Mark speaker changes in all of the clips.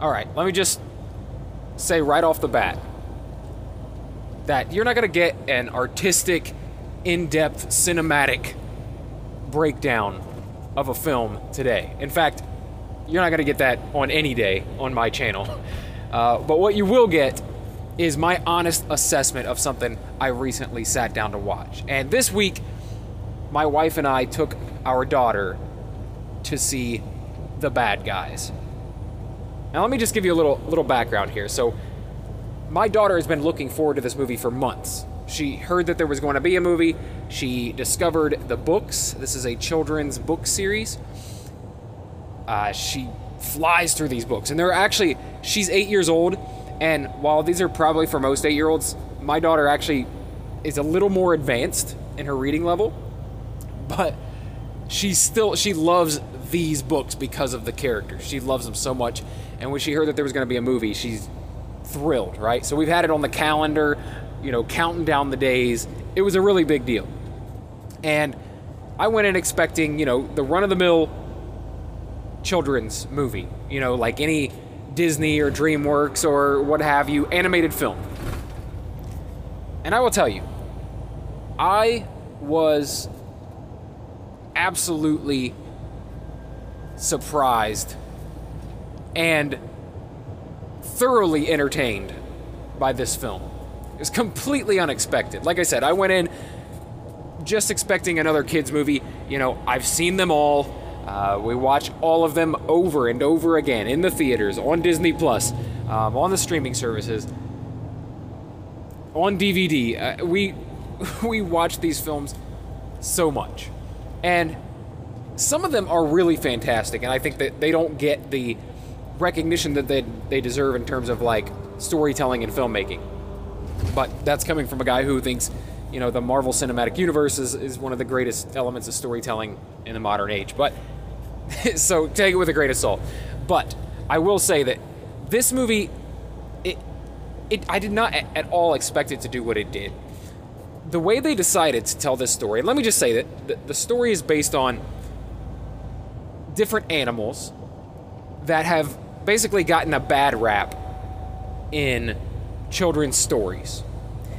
Speaker 1: All right, let me just say right off the bat that you're not going to get an artistic, in depth, cinematic breakdown of a film today. In fact, you're not going to get that on any day on my channel. Uh, but what you will get is my honest assessment of something I recently sat down to watch. And this week, my wife and I took our daughter to see The Bad Guys. Now, let me just give you a little little background here. So, my daughter has been looking forward to this movie for months. She heard that there was going to be a movie. She discovered the books. This is a children's book series. Uh, she flies through these books, and they're actually she's eight years old, and while these are probably for most eight year olds, my daughter actually is a little more advanced in her reading level, but she still she loves these books because of the characters. She loves them so much, and when she heard that there was going to be a movie, she's thrilled, right? So we've had it on the calendar, you know, counting down the days. It was a really big deal. And I went in expecting, you know, the run of the mill children's movie, you know, like any Disney or DreamWorks or what have you, animated film. And I will tell you, I was absolutely surprised and thoroughly entertained by this film. It was completely unexpected. Like I said, I went in just expecting another kids movie. You know, I've seen them all. Uh, we watch all of them over and over again in the theaters, on Disney Plus, um, on the streaming services, on DVD. Uh, we we watch these films so much, and some of them are really fantastic, and I think that they don't get the recognition that they they deserve in terms of like storytelling and filmmaking. But that's coming from a guy who thinks, you know, the Marvel Cinematic Universe is, is one of the greatest elements of storytelling in the modern age. But so take it with a grain of salt. But I will say that this movie, it, it, I did not at all expect it to do what it did. The way they decided to tell this story, let me just say that the, story is based on different animals that have basically gotten a bad rap in children's stories.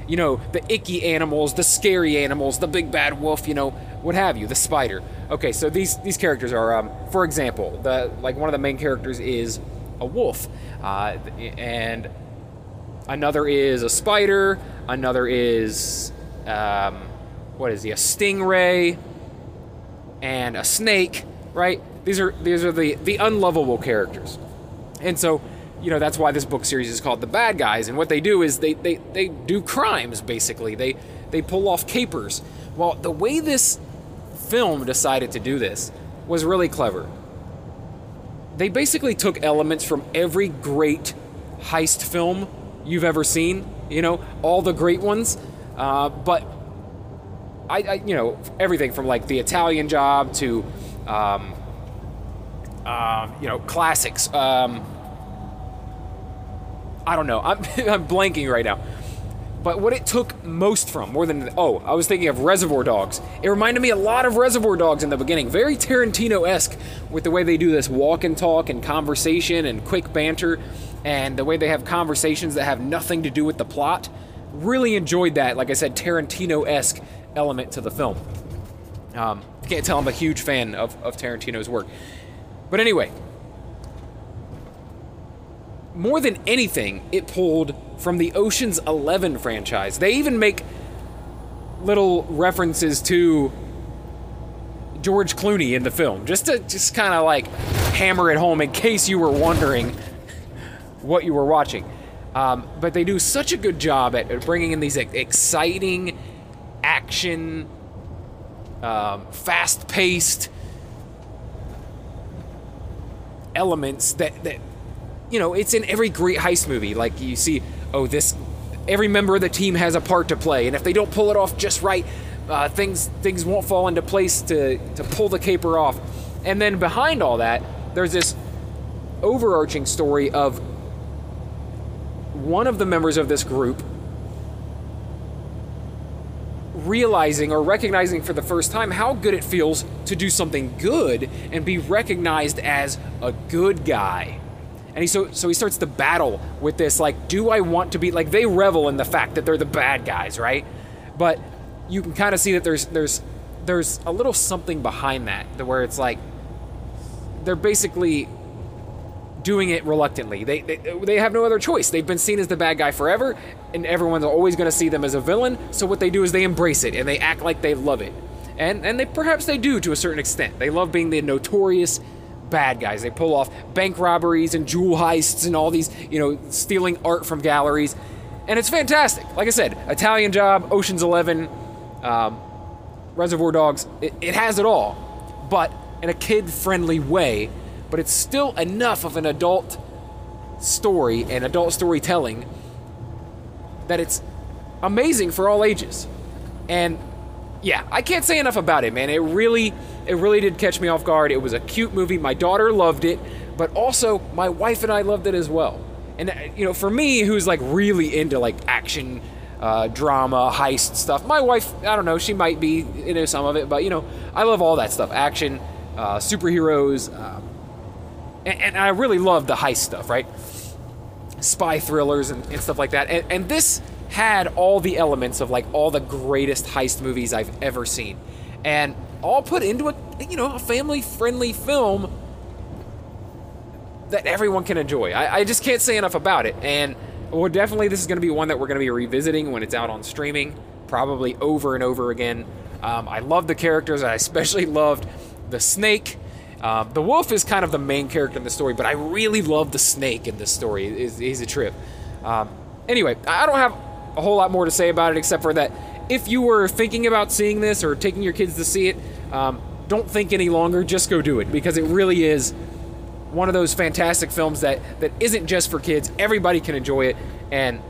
Speaker 1: You know, the icky animals, the scary animals, the big bad wolf, you know, what have you, the spider. Okay, so these these characters are, um, for example, the like one of the main characters is a wolf, uh, and another is a spider, another is um, what is he, a stingray, and a snake, right? These are these are the the unlovable characters, and so you know that's why this book series is called the bad guys. And what they do is they they, they do crimes basically. They they pull off capers. Well the way this film decided to do this was really clever. They basically took elements from every great heist film you've ever seen you know all the great ones uh, but I, I, you know everything from like the italian job to um, um, you know classics um, I don't know. I'm, I'm blanking right now. But what it took most from, more than, oh, I was thinking of Reservoir Dogs. It reminded me a lot of Reservoir Dogs in the beginning. Very Tarantino esque with the way they do this walk and talk and conversation and quick banter and the way they have conversations that have nothing to do with the plot. Really enjoyed that, like I said, Tarantino esque element to the film. Um, can't tell I'm a huge fan of, of Tarantino's work. But anyway, more than anything, it pulled from the Ocean's 11 franchise. They even make little references to George Clooney in the film, just to just kind of like hammer it home in case you were wondering what you were watching. Um, but they do such a good job at, bringing in these exciting action, um, fast-paced elements that, that you know, it's in every great heist movie. Like you see, oh, this every member of the team has a part to play, and if they don't pull it off just right, uh, things things won't fall into place to to pull the caper off. And then behind all that, there's this overarching story of one of the members of this group realizing or recognizing for the first time how good it feels to do something good and be recognized as a good guy And he so so he starts to battle with this like, do I want to be like they revel in the fact that they're the bad guys, right? But you can kind of see that there's there's there's a little something behind that, where it's like they're basically doing it reluctantly. They, they they have no other choice. They've been seen as the bad guy forever, and everyone's always going to see them as a villain. So what they do is they embrace it and they act like they love it, and and they perhaps they do to a certain extent. They love being the notorious bad guys. They pull off bank robberies and jewel heists and all these you know stealing art from galleries, and it's fantastic. Like I said, Italian Job, Ocean's Eleven, um, Reservoir Dogs. It, it has it all, but in a kid-friendly way but it's still enough of an adult story and adult storytelling that it's amazing for all ages. And yeah, I can't say enough about it, man. It really it really did catch me off guard. It was a cute movie. My daughter loved it, but also my wife and I loved it as well. And uh, you know, for me who's like really into like action uh, drama, heist stuff. My wife, I don't know, she might be into some of it, but you know, I love all that stuff action, uh, superheroes, um, and, and I really love the heist stuff, right? Spy thrillers and, and stuff like that. And, and this had all the elements of like all the greatest heist movies I've ever seen, and all put into a you know a family friendly film that everyone can enjoy. I, I just can't say enough about it, and well, definitely this is going to be one that we're going to be revisiting when it's out on streaming, probably over and over again. Um, I love the characters. I especially loved the snake um, the wolf is kind of the main character in the story, but I really love the snake in this story. He's, he's a trip. Um, anyway, I don't have a whole lot more to say about it except for that if you were thinking about seeing this or taking your kids to see it, um, don't think any longer. Just go do it because it really is one of those fantastic films that that isn't just for kids. Everybody can enjoy it, and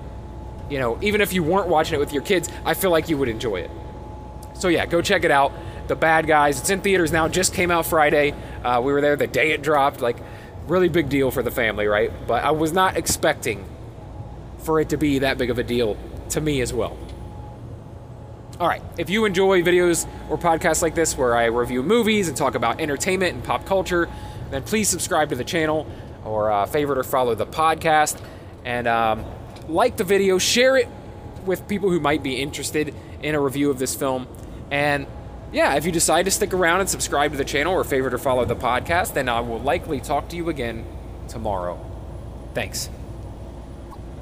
Speaker 1: you know, even if you weren't watching it with your kids, I feel like you would enjoy it. So yeah, go check it out. The Bad Guys. It's in theaters now. Just came out Friday. Uh, we were there the day it dropped. Like, really big deal for the family, right? But I was not expecting for it to be that big of a deal to me as well. All right, if you enjoy videos or podcasts like this where I review movies and talk about entertainment and pop culture, then please subscribe to the channel or uh, favorite or follow the podcast. And um, like the video, share it with people who might be interested in a review of this film. And yeah, if you decide to stick around and subscribe to the channel or favorite or follow the podcast, then I will likely talk to you again tomorrow. Thanks.